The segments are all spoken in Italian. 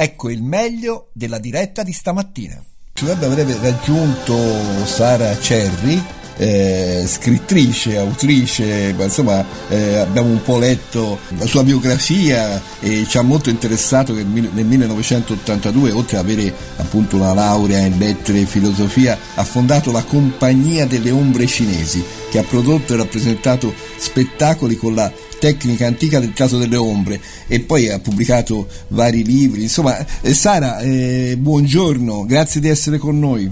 Ecco il meglio della diretta di stamattina. Ci avrebbe raggiunto Sara Cerri, eh, scrittrice, autrice, insomma eh, abbiamo un po' letto la sua biografia e ci ha molto interessato che nel 1982, oltre ad avere appunto una laurea in lettere e filosofia, ha fondato la Compagnia delle Ombre Cinesi, che ha prodotto e rappresentato spettacoli con la tecnica antica del caso delle ombre e poi ha pubblicato vari libri. Insomma, eh, Sara, eh, buongiorno, grazie di essere con noi.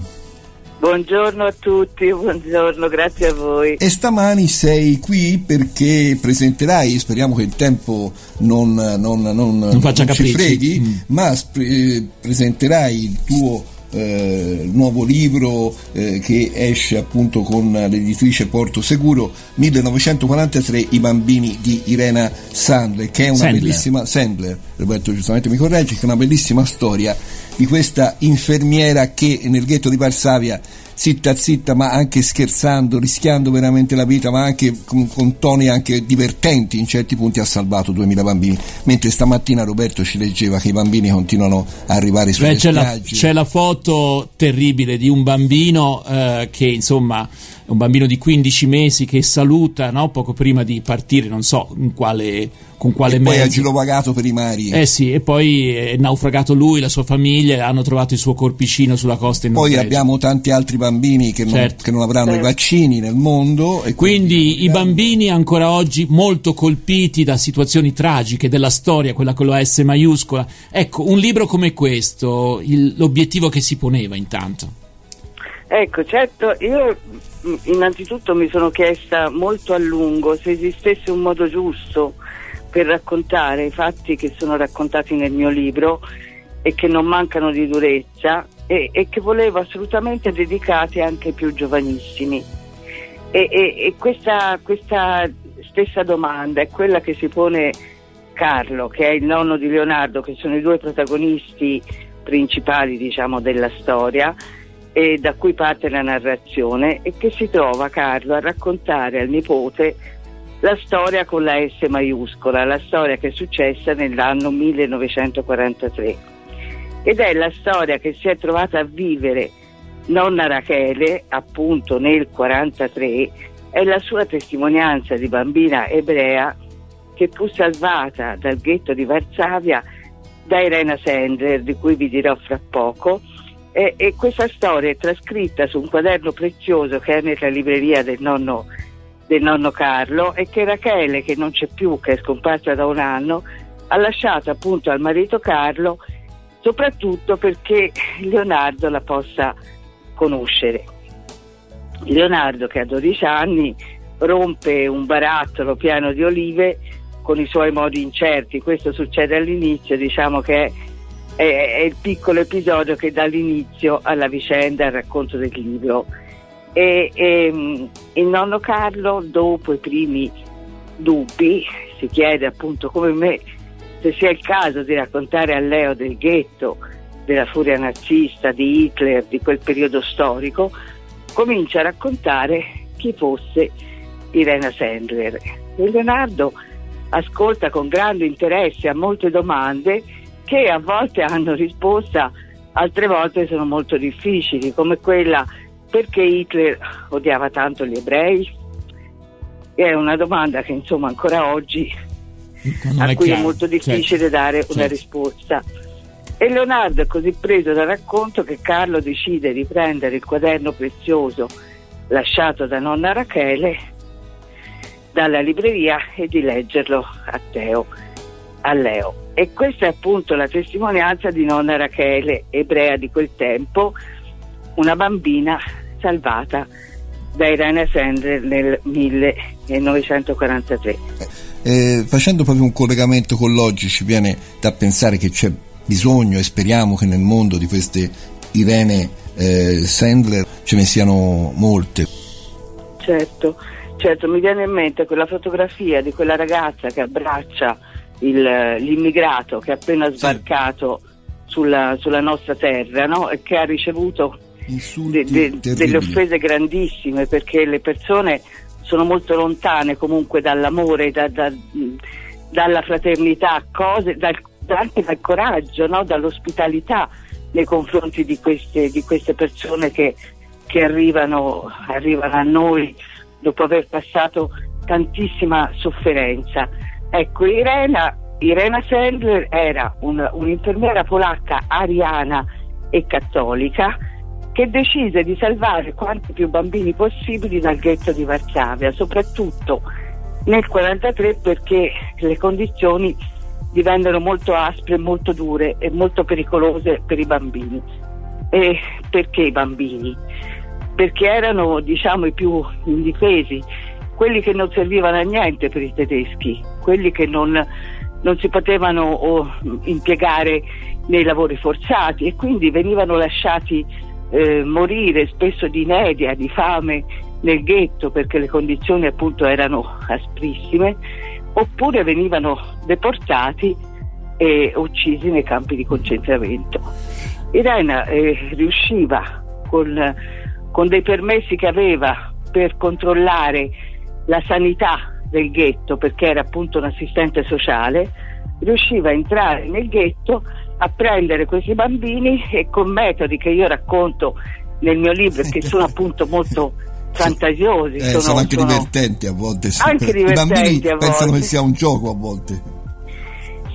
Buongiorno a tutti, buongiorno, grazie a voi. E stamani sei qui perché presenterai, speriamo che il tempo non, non, non, non faccia non ci freghi, mm. ma eh, presenterai il tuo eh, nuovo libro eh, che esce appunto con l'editrice Porto Seguro 1943 I bambini di Irena Sandler che è una Sandler. bellissima Sandler, Roberto giustamente mi corregge che è una bellissima storia di questa infermiera che nel ghetto di Varsavia zitta zitta ma anche scherzando, rischiando veramente la vita ma anche con, con, toni anche divertenti in certi punti ha salvato 2000 bambini. Mentre stamattina Roberto ci leggeva che i bambini continuano a arrivare sulle Beh, c'è, la, spiagge. c'è la foto terribile di un bambino eh, che insomma un bambino di 15 mesi che saluta no? poco prima di partire non so in quale, con quale e mezzo poi ha girovagato per i mari eh sì e poi è naufragato lui la sua famiglia hanno trovato il suo corpicino sulla costa in poi Norvegia. abbiamo tanti altri bambini che non, Certo. che non avranno i vaccini nel mondo e Quindi i bambini ancora oggi molto colpiti da situazioni tragiche della storia, quella con la S maiuscola. Ecco, un libro come questo, il- l'obiettivo che si poneva intanto. Ecco, certo, io mh, innanzitutto mi sono chiesta molto a lungo se esistesse un modo giusto per raccontare i fatti che sono raccontati nel mio libro e che non mancano di durezza e, e che volevo assolutamente dedicati anche ai più giovanissimi. E, e- e questa, questa stessa domanda è quella che si pone Carlo, che è il nonno di Leonardo, che sono i due protagonisti principali diciamo, della storia e da cui parte la narrazione e che si trova Carlo a raccontare al nipote la storia con la S maiuscola, la storia che è successa nell'anno 1943 ed è la storia che si è trovata a vivere nonna Rachele appunto nel 43 è la sua testimonianza di bambina ebrea che fu salvata dal ghetto di Varsavia da Irena Sender di cui vi dirò fra poco e, e questa storia è trascritta su un quaderno prezioso che è nella libreria del nonno, del nonno Carlo e che Rachele, che non c'è più, che è scomparsa da un anno, ha lasciato appunto al marito Carlo soprattutto perché Leonardo la possa conoscere. Leonardo che ha 12 anni rompe un barattolo pieno di olive con i suoi modi incerti, questo succede all'inizio, diciamo che è è, il piccolo episodio che dà l'inizio alla vicenda, al racconto del libro. E, e, mh, il nonno Carlo, dopo i primi dubbi, si chiede appunto come me se sia il caso di raccontare a Leo del ghetto, della furia nazista, di Hitler, di quel periodo storico, comincia a raccontare chi fosse Irena Sandler. E Leonardo ascolta con grande interesse a molte domande che a volte hanno risposta, altre volte sono molto difficili, come quella perché Hitler odiava tanto gli ebrei? È una domanda che insomma ancora oggi Non a è cui chiaro. è molto difficile Certo. dare una Certo. risposta. E Leonardo è così preso dal racconto che Carlo decide di prendere il quaderno prezioso lasciato da nonna Rachele dalla libreria e di leggerlo a Teo, a Leo. E questa è appunto la testimonianza di nonna Rachele, ebrea di quel tempo, una bambina salvata da Irene Sandler nel 1943. Eh, facendo proprio un collegamento con l'oggi ci viene da pensare che c'è bisogno e speriamo che nel mondo di queste Irene eh, Sandler ce ne siano molte. Certo, certo, mi viene in mente quella fotografia di quella ragazza che abbraccia il- l'immigrato che è appena sbarcato sulla, sulla nostra terra no? e che ha ricevuto de- de- delle offese grandissime perché le persone sono molto lontane comunque dall'amore, da- da- dalla fraternità, cose, dal, anche dal coraggio, no? dall'ospitalità nei confronti di queste, di queste persone che, che arrivano, arrivano a noi dopo aver passato tantissima sofferenza. Ecco, Irena, Irena Sendler era un, un'infermiera polacca ariana e cattolica che decise di salvare quanti più bambini possibili dal ghetto di Varsavia, soprattutto nel 1943 perché le condizioni divennero molto aspre, molto dure e molto pericolose per i bambini. E perché i bambini? Perché erano diciamo i più indifesi, quelli che non servivano a niente per i tedeschi, quelli che non, non si potevano oh, impiegare nei lavori forzati e quindi venivano lasciati eh, morire spesso di inedia, di fame nel ghetto perché le condizioni appunto erano asprissime oppure venivano deportati e uccisi nei campi di concentramento. Irena eh, riusciva con, con dei permessi che aveva per controllare la sanità del ghetto, perché era appunto un assistente sociale, riusciva a entrare nel ghetto a prendere questi bambini e con metodi che io racconto nel mio libro, che sono appunto molto fantasiosi. Eh, sono, sono, anche sono divertenti a volte. Anche divertenti I bambini pensano che sia un gioco a volte.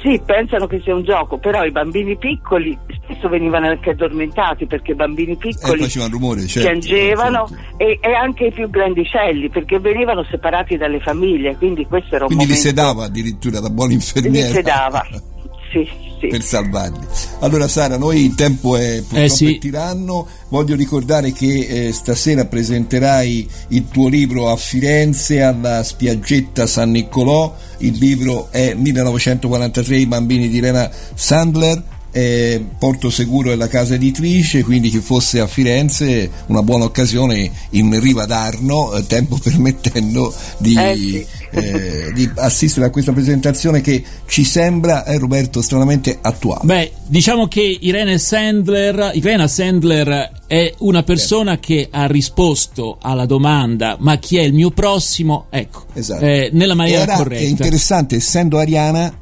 Sì, pensano che sia un gioco, però i bambini piccoli spesso venivano anche addormentati perché i bambini piccoli eh, rumore, certo, piangevano certo. E, e, anche i più grandicelli perché venivano separati dalle famiglie, quindi questo era un quindi momento... li sedava addirittura da buon infermiera. Li sedava, sì sì. per salvarli. Allora Sara, noi il tempo è purtroppo eh sì. tiranno, voglio ricordare che eh, stasera presenterai il tuo libro a Firenze alla spiaggetta San Niccolò, il libro è 1943 I bambini di Elena Sandler eh, Porto Seguro è la casa editrice, quindi chi fosse a Firenze una buona occasione in Riva d'Arno, eh, tempo permettendo, di, eh sì. eh, di, assistere a questa presentazione che ci sembra, eh, Roberto, stranamente attuale. Beh, diciamo che Irene Sandler, Irena Sandler è una persona che ha risposto alla domanda ma chi è il mio prossimo? Ecco, esatto. Eh, nella maniera Era, corretta. È interessante, essendo ariana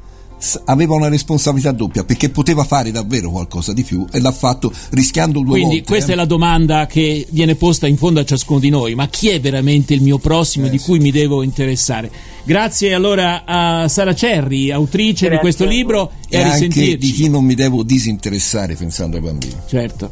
aveva una responsabilità doppia perché poteva fare davvero qualcosa di più e l'ha fatto rischiando due Quindi, volte. Quindi questa eh. è la domanda che viene posta in fondo a ciascuno di noi, ma chi è veramente il mio prossimo eh, di sì. cui mi devo interessare? Grazie allora a Sara Cerri, autrice Grazie. di questo libro e, e a anche di chi non mi devo disinteressare pensando ai bambini. Certo.